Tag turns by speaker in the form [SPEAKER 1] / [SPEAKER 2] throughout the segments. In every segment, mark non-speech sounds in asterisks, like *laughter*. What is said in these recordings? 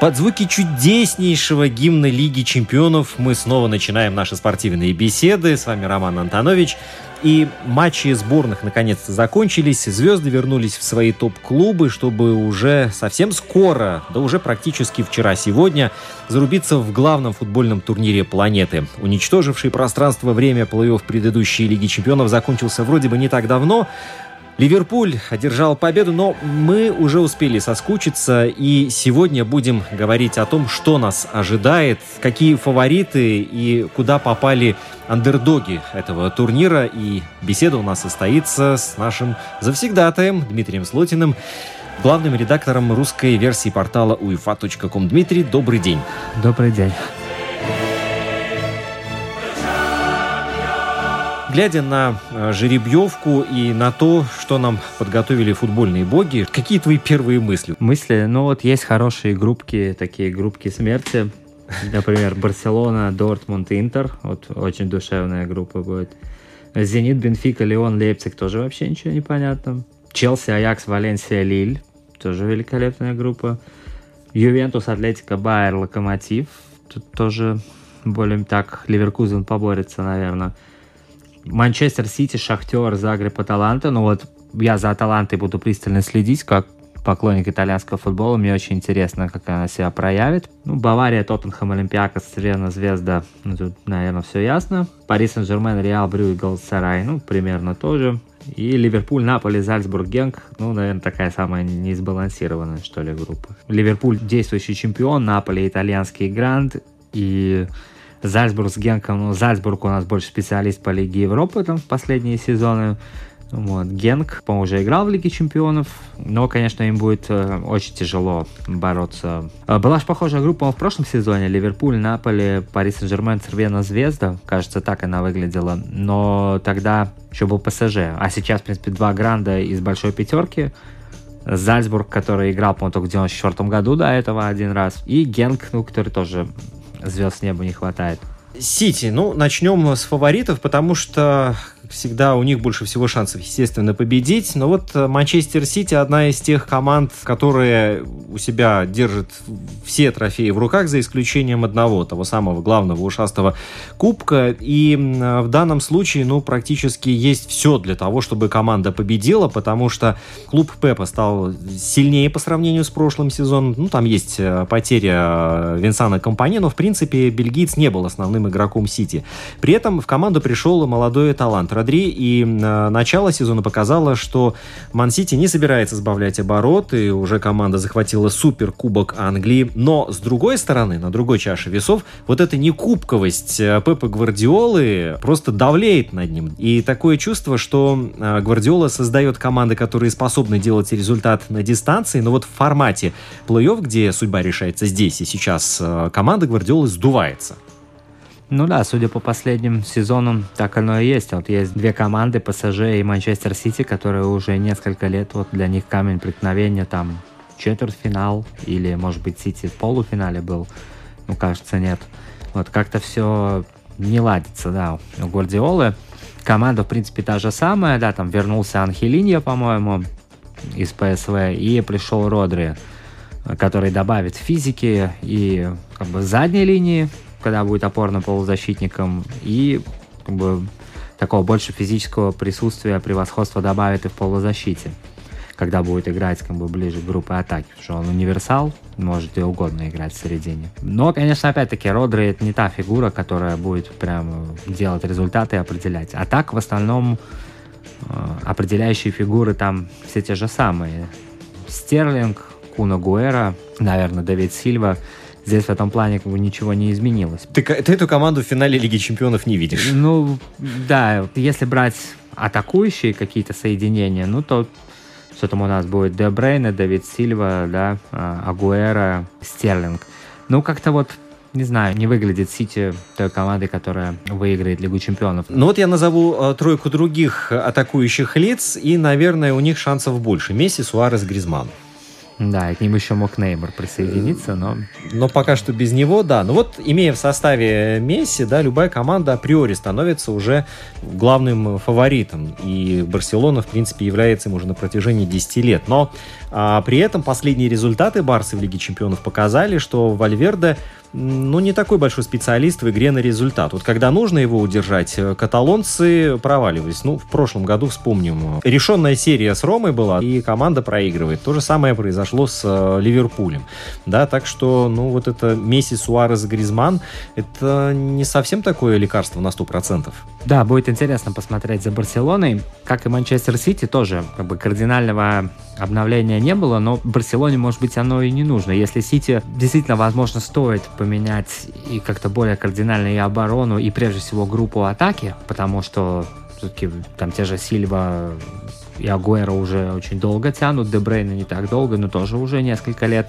[SPEAKER 1] Под звуки чудеснейшего гимна Лиги Чемпионов мы снова начинаем наши спортивные беседы. С вами Роман Антонович. И матчи сборных наконец-то закончились. Звезды вернулись в свои топ-клубы, чтобы уже совсем скоро, да уже практически вчера-сегодня, зарубиться в главном футбольном турнире планеты. Уничтоживший пространство время плей-офф предыдущей Лиги Чемпионов закончился вроде бы не так давно, Ливерпуль одержал победу, но мы уже успели соскучиться, и сегодня будем говорить о том, что нас ожидает, какие фавориты и куда попали андердоги этого турнира. И беседа у нас состоится с нашим завсегдатаем Дмитрием Слотиным, главным редактором русской версии портала uefa.com. Дмитрий, добрый день.
[SPEAKER 2] Добрый день.
[SPEAKER 1] Глядя на э, жеребьевку и на то, что нам подготовили футбольные боги, какие твои первые мысли?
[SPEAKER 2] Мысли? Ну вот есть хорошие группки, такие группки смерти. Например, Барселона, Дортмунд, Интер. Вот очень душевная группа будет. Зенит, Бенфика, Леон, Лейпциг тоже вообще ничего не понятно. Челси, Аякс, Валенсия, Лиль. Тоже великолепная группа. Ювентус, Атлетика, Байер, Локомотив. Тут тоже более так Ливеркузен поборется, наверное. Манчестер Сити, Шахтер, Загреб, Аталанта. Ну вот я за Аталантой буду пристально следить, как поклонник итальянского футбола. Мне очень интересно, как она себя проявит. Ну, Бавария, Тоттенхэм, Олимпиакос, Цервена, Звезда. Ну, тут, наверное, все ясно. Пари Сен-Жермен, Реал, Брю и Галатасарай. Ну, примерно тоже. И Ливерпуль, Наполи, Зальцбург, Генк. Ну, наверное, такая самая несбалансированная, что ли, группа. Ливерпуль действующий чемпион, Наполи итальянский гранд. И Зальцбург с Генком. Ну, Зальцбург у нас больше специалист по Лиге Европы там в последние сезоны. Вот. Генк, по-моему, уже играл в Лиге Чемпионов, но, конечно, им будет э, очень тяжело бороться. Э, была же похожая группа в прошлом сезоне. Ливерпуль, Наполи, Пари Сен-Жермен, Цервена, Звезда. Кажется, так она выглядела. Но тогда еще был ПСЖ. А сейчас, в принципе, два гранда из большой пятерки. Зальцбург, который играл, по-моему, только в 94 году до этого один раз. И Генк, ну, который тоже звезд неба не хватает.
[SPEAKER 1] Сити. Ну, начнем с фаворитов, потому что всегда у них больше всего шансов, естественно, победить. Но вот э, Манчестер Сити одна из тех команд, которые у себя держит все трофеи в руках, за исключением одного, того самого главного ушастого кубка. И в данном случае, ну, практически есть все для того, чтобы команда победила, потому что клуб Пепа стал сильнее по сравнению с прошлым сезоном. Ну, там есть э, потеря э, Винсана Компани, но, в принципе, бельгиец не был основным игроком Сити. При этом в команду пришел молодой талант Родри, и э, начало сезона показало, что Ман-Сити не собирается сбавлять обороты, уже команда захватила супер кубок Англии, но с другой стороны, на другой чаше весов, вот эта некубковость э, Пепа Гвардиолы просто давлеет над ним. И такое чувство, что э, Гвардиола создает команды, которые способны делать результат на дистанции, но вот в формате плей-офф, где судьба решается здесь и сейчас, команда Гвардиолы сдувается.
[SPEAKER 2] Ну да, судя по последним сезонам, так оно и есть. Вот есть две команды, ПСЖ и Манчестер Сити, которые уже несколько лет, вот для них камень преткновения, там четвертьфинал, или, может быть, Сити в полуфинале был, ну, кажется, нет. Вот как-то все не ладится, да, у Гвардиолы. Команда, в принципе, та же самая, да, там вернулся Анхелинья, по-моему, из ПСВ, и пришел Родри, который добавит физики и как бы задней линии, когда будет опорным полузащитником, и как бы, такого больше физического присутствия, превосходства добавит и в полузащите. когда будет играть как бы ближе к группе атаки, потому что он универсал, может и угодно играть в середине. Но, конечно, опять-таки, Родри это не та фигура, которая будет прям делать результаты и определять. А так, в основном, э, определяющие фигуры там все те же самые. Стерлинг, Куна Гуэра, наверное, Давид Сильва. Здесь в этом плане как бы ничего не изменилось.
[SPEAKER 1] Ты, ты эту команду в финале Лиги Чемпионов не видишь.
[SPEAKER 2] Ну, да, если брать атакующие какие-то соединения, ну, то что там у нас будет Де Брейна, Давид Сильва, да, а, Агуэра, Стерлинг. Ну, как-то вот не знаю, не выглядит Сити той командой, которая выиграет Лигу Чемпионов.
[SPEAKER 1] Ну вот я назову э, тройку других атакующих лиц, и, наверное, у них шансов больше. Месси, Суарес, Гризман.
[SPEAKER 2] Да, и к ним еще мог Неймар присоединиться, но...
[SPEAKER 1] Но пока что без него, да. Ну вот, имея в составе Месси, да, любая команда априори становится уже главным фаворитом. И Барселона, в принципе, является им уже на протяжении 10 лет. Но а, при этом последние результаты Барсы в Лиге Чемпионов показали, что Вальверде ну, не такой большой специалист в игре на результат. Вот когда нужно его удержать, э, каталонцы проваливались. Ну, в прошлом году вспомним. Решенная серия с Ромой была, и команда проигрывает. То же самое произошло с э, Ливерпулем. Да, так что, ну, вот это Месси, Суарес, Гризман, это не совсем такое лекарство на 100%.
[SPEAKER 2] Да, будет интересно посмотреть за Барселоной. Как и Манчестер Сити, тоже как бы кардинального обновления не было, но Барселоне, может быть, оно и не нужно. Если Сити действительно, возможно, стоит поменять и как-то более кардинально и оборону, и прежде всего группу атаки, потому что все-таки там те же Сильва и Агуэро уже очень долго тянут, Дебрейна не так долго, но тоже уже несколько лет,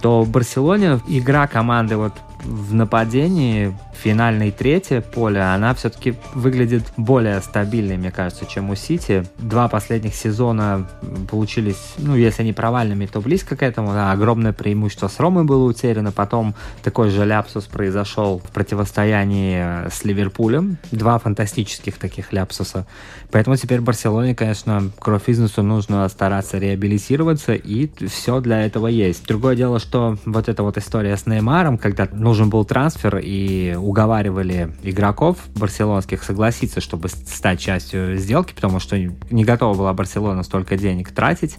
[SPEAKER 2] то Барселоне игра команды вот в нападении финальной третье поле, она все-таки выглядит более стабильной, мне кажется, чем у Сити. Два последних сезона получились, ну, если не провальными, то близко к этому. Да, огромное преимущество с Ромой было утеряно. Потом такой же ляпсус произошел в противостоянии с Ливерпулем. Два фантастических таких ляпсуса. Поэтому теперь Барселоне, конечно, кровь бизнесу нужно стараться реабилитироваться, и все для этого есть. Другое дело, что вот эта вот история с Неймаром, когда нужен был трансфер, и уговаривали игроков барселонских согласиться, чтобы стать частью сделки, потому что не готова была Барселона столько денег тратить.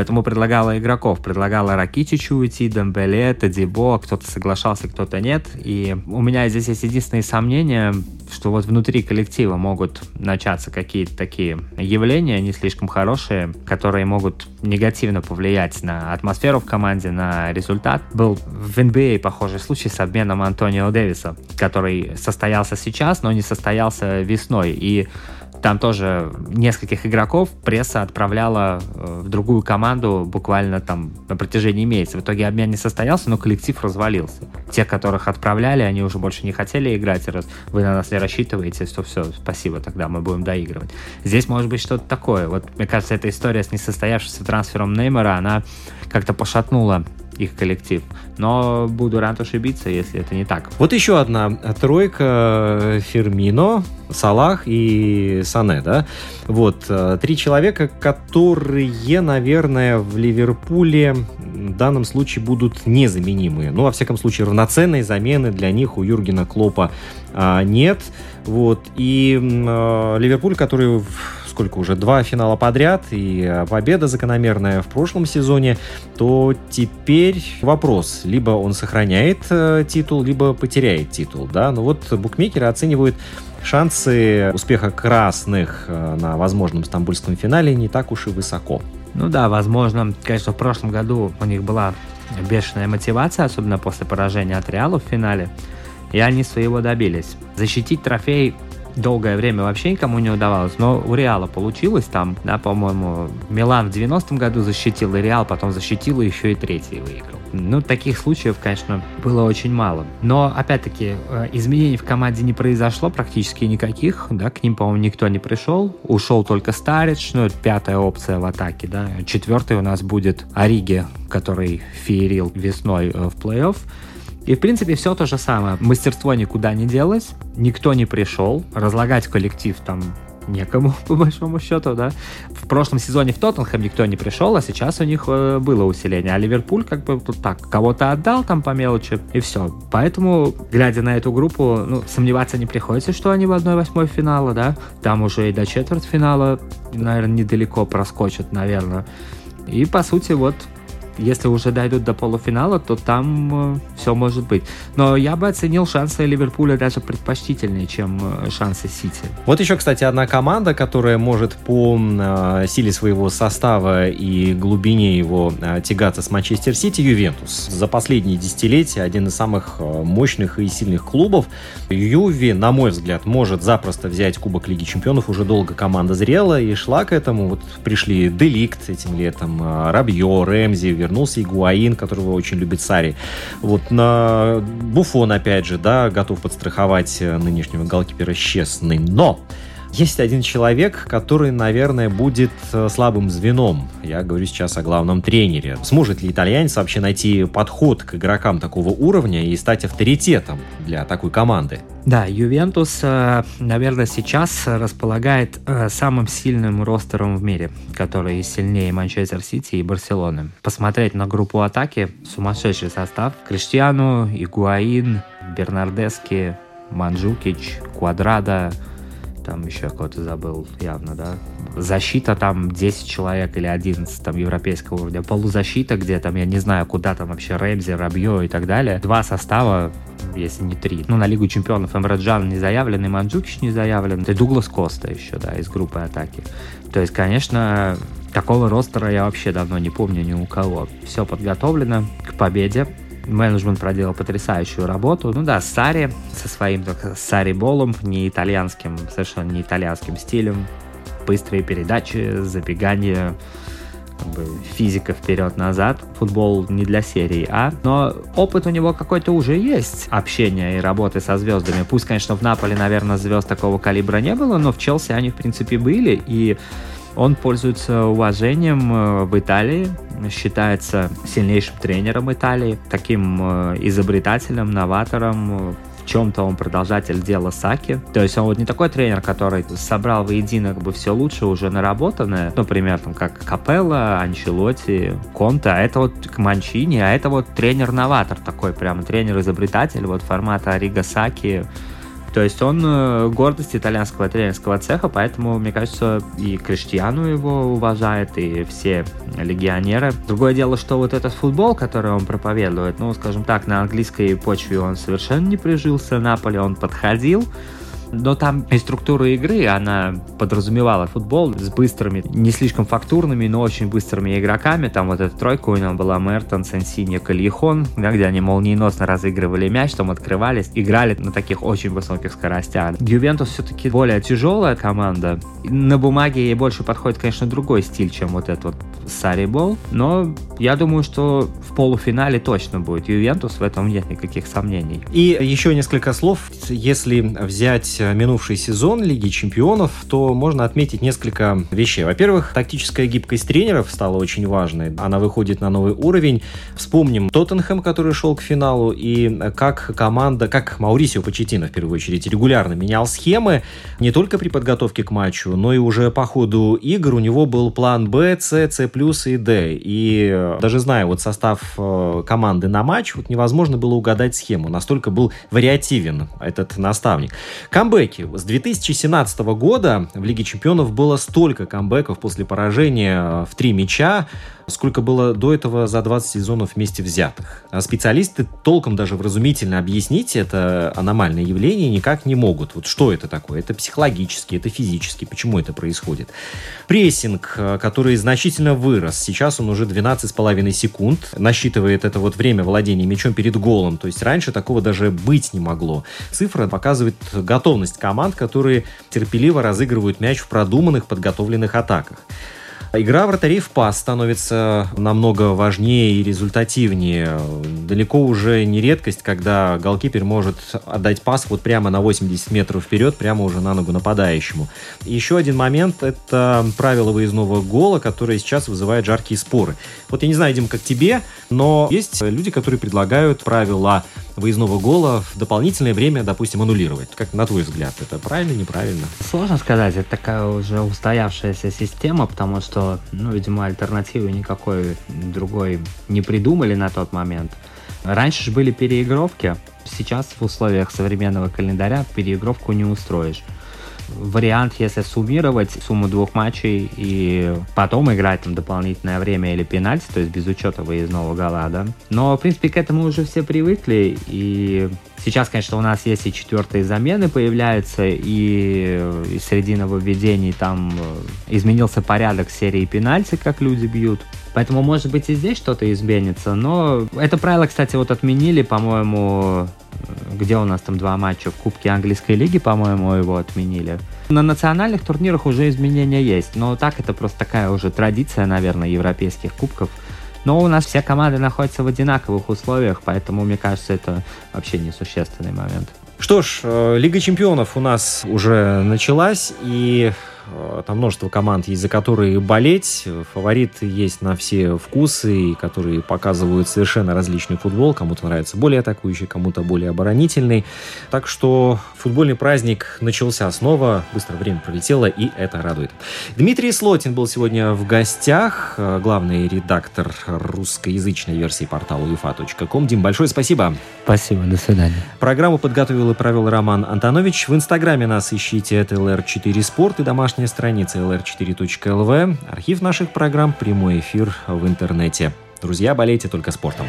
[SPEAKER 2] Поэтому предлагала игроков, предлагала Ракитичу уйти, Дембеле, Тадибо, кто-то соглашался, кто-то нет. И у меня здесь есть единственные сомнения, что вот внутри коллектива могут начаться какие-то такие явления, не слишком хорошие, которые могут негативно повлиять на атмосферу в команде, на результат. Был в NBA а похожий случай с обменом Антонио Дэвиса, который состоялся сейчас, но не состоялся весной. И там тоже нескольких игроков пресса отправляла э, в другую команду буквально там на протяжении месяца. В итоге обмен не состоялся, но коллектив развалился. Те, которых отправляли, они уже больше не хотели играть. Раз вы на нас не рассчитываете, то все, спасибо, тогда мы будем доигрывать. Здесь может быть что-то такое. Вот мне кажется, эта история с несостоявшимся трансфером Неймара, она как-то пошатнула их коллектив. Но буду рад ошибиться, если это не так.
[SPEAKER 1] Вот еще одна тройка Фермино, Салах и Сане, да? Вот, э, три человека, которые, наверное, в Ливерпуле в данном случае будут незаменимые. Ну, во всяком случае, равноценной замены для них у Юргена Клопа а, нет. Вот, и а, Ливерпуль, который сколько уже, два финала подряд и э, победа закономерная в прошлом сезоне, то теперь вопрос, либо он сохраняет э, титул, либо потеряет титул, да, ну вот букмекеры оценивают шансы успеха красных э, на возможном стамбульском финале не так уж и высоко.
[SPEAKER 2] Ну да, возможно, конечно, в прошлом году у них была бешеная мотивация, особенно после поражения от Реала в финале, и они своего добились. Защитить трофей долгое время вообще никому не удавалось, но у Реала получилось там, да, по-моему, Милан в 90-м году защитил, и Реал потом защитил, и еще и третий выиграл. Ну, таких случаев, конечно, было очень мало. Но, опять-таки, э, изменений в команде не произошло практически никаких, да, к ним, по-моему, никто не пришел. Ушел только Старич, ну, это пятая опция в атаке, да. Четвертый у нас будет Ориги, который феерил весной э, в плей-офф. И, в принципе, все то же самое. Мастерство никуда не делось, никто не пришел, разлагать коллектив там некому, *laughs* по большому счету, да. В прошлом сезоне в Тоттенхэм никто не пришел, а сейчас у них э, было усиление. А Ливерпуль как бы так, кого-то отдал там по мелочи, и все. Поэтому, глядя на эту группу, ну, сомневаться не приходится, что они в 1-8 финала, да. Там уже и до четвертьфинала, наверное, недалеко проскочат, наверное. И, по сути, вот если уже дойдут до полуфинала, то там э, все может быть. Но я бы оценил шансы Ливерпуля даже предпочтительнее, чем э, шансы Сити.
[SPEAKER 1] Вот еще, кстати, одна команда, которая может по э, силе своего состава и глубине его тягаться с Манчестер Сити, Ювентус. За последние десятилетия один из самых мощных и сильных клубов. Юви, на мой взгляд, может запросто взять Кубок Лиги Чемпионов. Уже долго команда зрела и шла к этому. Вот пришли Деликт этим летом, Рабье, Рэмзи, вернулся Игуаин, которого очень любит Сари. Вот на Буфон, опять же, да, готов подстраховать э, нынешнего голкипера Щесный. Но есть один человек, который, наверное, будет э, слабым звеном. Я говорю сейчас о главном тренере. Сможет ли итальянец вообще найти подход к игрокам такого уровня и стать авторитетом для такой команды?
[SPEAKER 2] Да, Ювентус, э, наверное, сейчас располагает э, самым сильным ростером в мире, который сильнее Манчестер Сити и Барселоны. Посмотреть на группу атаки, сумасшедший состав. Криштиану, Игуаин, Бернардески, Манджукич, Квадрада, там еще кого-то забыл явно, да. Защита там 10 человек или 11 там европейского уровня. Полузащита, где там, я не знаю, куда там вообще Рэмзи, Рабье и так далее. Два состава, если не три. Ну, на Лигу чемпионов Эмраджан не заявлен, и Манджукич не заявлен. И Дуглас Коста еще, да, из группы атаки. То есть, конечно, такого ростера я вообще давно не помню ни у кого. Все подготовлено к победе менеджмент проделал потрясающую работу. Ну да, Сари со своим так, Сари Болом, не итальянским, совершенно не итальянским стилем. Быстрые передачи, забегания, как бы физика вперед-назад. Футбол не для серии А, но опыт у него какой-то уже есть общения и работы со звездами. Пусть, конечно, в Наполе, наверное, звезд такого калибра не было, но в Челси они, в принципе, были, и он пользуется уважением э, в Италии, считается сильнейшим тренером Италии, таким э, изобретателем, новатором, в чем-то он продолжатель дела Саки. То есть он вот не такой тренер, который собрал воедино как бы все лучше уже наработанное, например, там как Капелла, Анчелотти, Конта, а это вот Манчини, а это вот тренер-новатор такой, прямо тренер-изобретатель вот формата Рига Саки, то есть он э, гордость итальянского тренерского цеха, поэтому, мне кажется, и Криштиану его уважает, и все легионеры. Другое дело, что вот этот футбол, который он проповедует, ну, скажем так, на английской почве он совершенно не прижился, Наполе он подходил, но там и структура игры, она подразумевала футбол с быстрыми, не слишком фактурными, но очень быстрыми игроками. Там вот эта тройка у него была Мертон, Сенсиньо, Кальехон, да, где они молниеносно разыгрывали мяч, там открывались, играли на таких очень высоких скоростях. Ювентус все-таки более тяжелая команда. На бумаге ей больше подходит, конечно, другой стиль, чем вот этот вот Сарибол, но я думаю, что в полуфинале точно будет Ювентус, в этом нет никаких сомнений.
[SPEAKER 1] И еще несколько слов. Если взять минувший сезон Лиги Чемпионов, то можно отметить несколько вещей. Во-первых, тактическая гибкость тренеров стала очень важной. Она выходит на новый уровень. Вспомним Тоттенхэм, который шел к финалу, и как команда, как Маурисио Почетино, в первую очередь, регулярно менял схемы, не только при подготовке к матчу, но и уже по ходу игр у него был план Б, С, С+, и Д. И даже зная вот состав э, команды на матч, вот невозможно было угадать схему. Настолько был вариативен этот наставник. Камбэки. С 2017 года в Лиге Чемпионов было столько камбэков после поражения в три мяча, сколько было до этого за 20 сезонов вместе взятых. А специалисты толком даже вразумительно объяснить это аномальное явление никак не могут. Вот что это такое? Это психологически, это физически. Почему это происходит? Прессинг, э, который значительно вырос. Сейчас он уже 12,5 секунд. Насчитывает это вот время владения мячом перед голом. То есть раньше такого даже быть не могло. Цифра показывает готовность команд, которые терпеливо разыгрывают мяч в продуманных, подготовленных атаках. Игра вратарей в пас становится намного важнее и результативнее. Далеко уже не редкость, когда голкипер может отдать пас вот прямо на 80 метров вперед, прямо уже на ногу нападающему. Еще один момент – это правило выездного гола, которое сейчас вызывает жаркие споры. Вот я не знаю, Дим, как тебе, но есть люди, которые предлагают правила выездного гола в дополнительное время, допустим, аннулировать. Как на твой взгляд, это правильно, неправильно?
[SPEAKER 2] Сложно сказать, это такая уже устоявшаяся система, потому что, ну, видимо, альтернативы никакой другой не придумали на тот момент. Раньше же были переигровки, сейчас в условиях современного календаря переигровку не устроишь вариант, если суммировать сумму двух матчей и потом играть там дополнительное время или пенальти, то есть без учета выездного гола, да. Но, в принципе, к этому уже все привыкли, и сейчас, конечно, у нас есть и четвертые замены появляются, и, и среди нововведений там э, изменился порядок серии пенальти, как люди бьют. Поэтому, может быть, и здесь что-то изменится. Но это правило, кстати, вот отменили, по-моему, где у нас там два матча в Кубке Английской лиги, по-моему, его отменили. На национальных турнирах уже изменения есть, но так это просто такая уже традиция, наверное, европейских кубков. Но у нас все команды находятся в одинаковых условиях, поэтому, мне кажется, это вообще несущественный момент.
[SPEAKER 1] Что ж, э, Лига чемпионов у нас уже началась, и там множество команд есть, за которые болеть. Фавориты есть на все вкусы, которые показывают совершенно различный футбол. Кому-то нравится более атакующий, кому-то более оборонительный. Так что футбольный праздник начался снова. Быстро время пролетело, и это радует. Дмитрий Слотин был сегодня в гостях. Э, главный редактор русскоязычной версии портала ufa.com. Дим, большое спасибо.
[SPEAKER 2] Спасибо, до свидания.
[SPEAKER 1] Программу подготовил и провел Роман Антонович. В инстаграме нас ищите это LR4 Спорт и домашний домашняя страница lr4.lv, архив наших программ, прямой эфир в интернете. Друзья, болейте только спортом.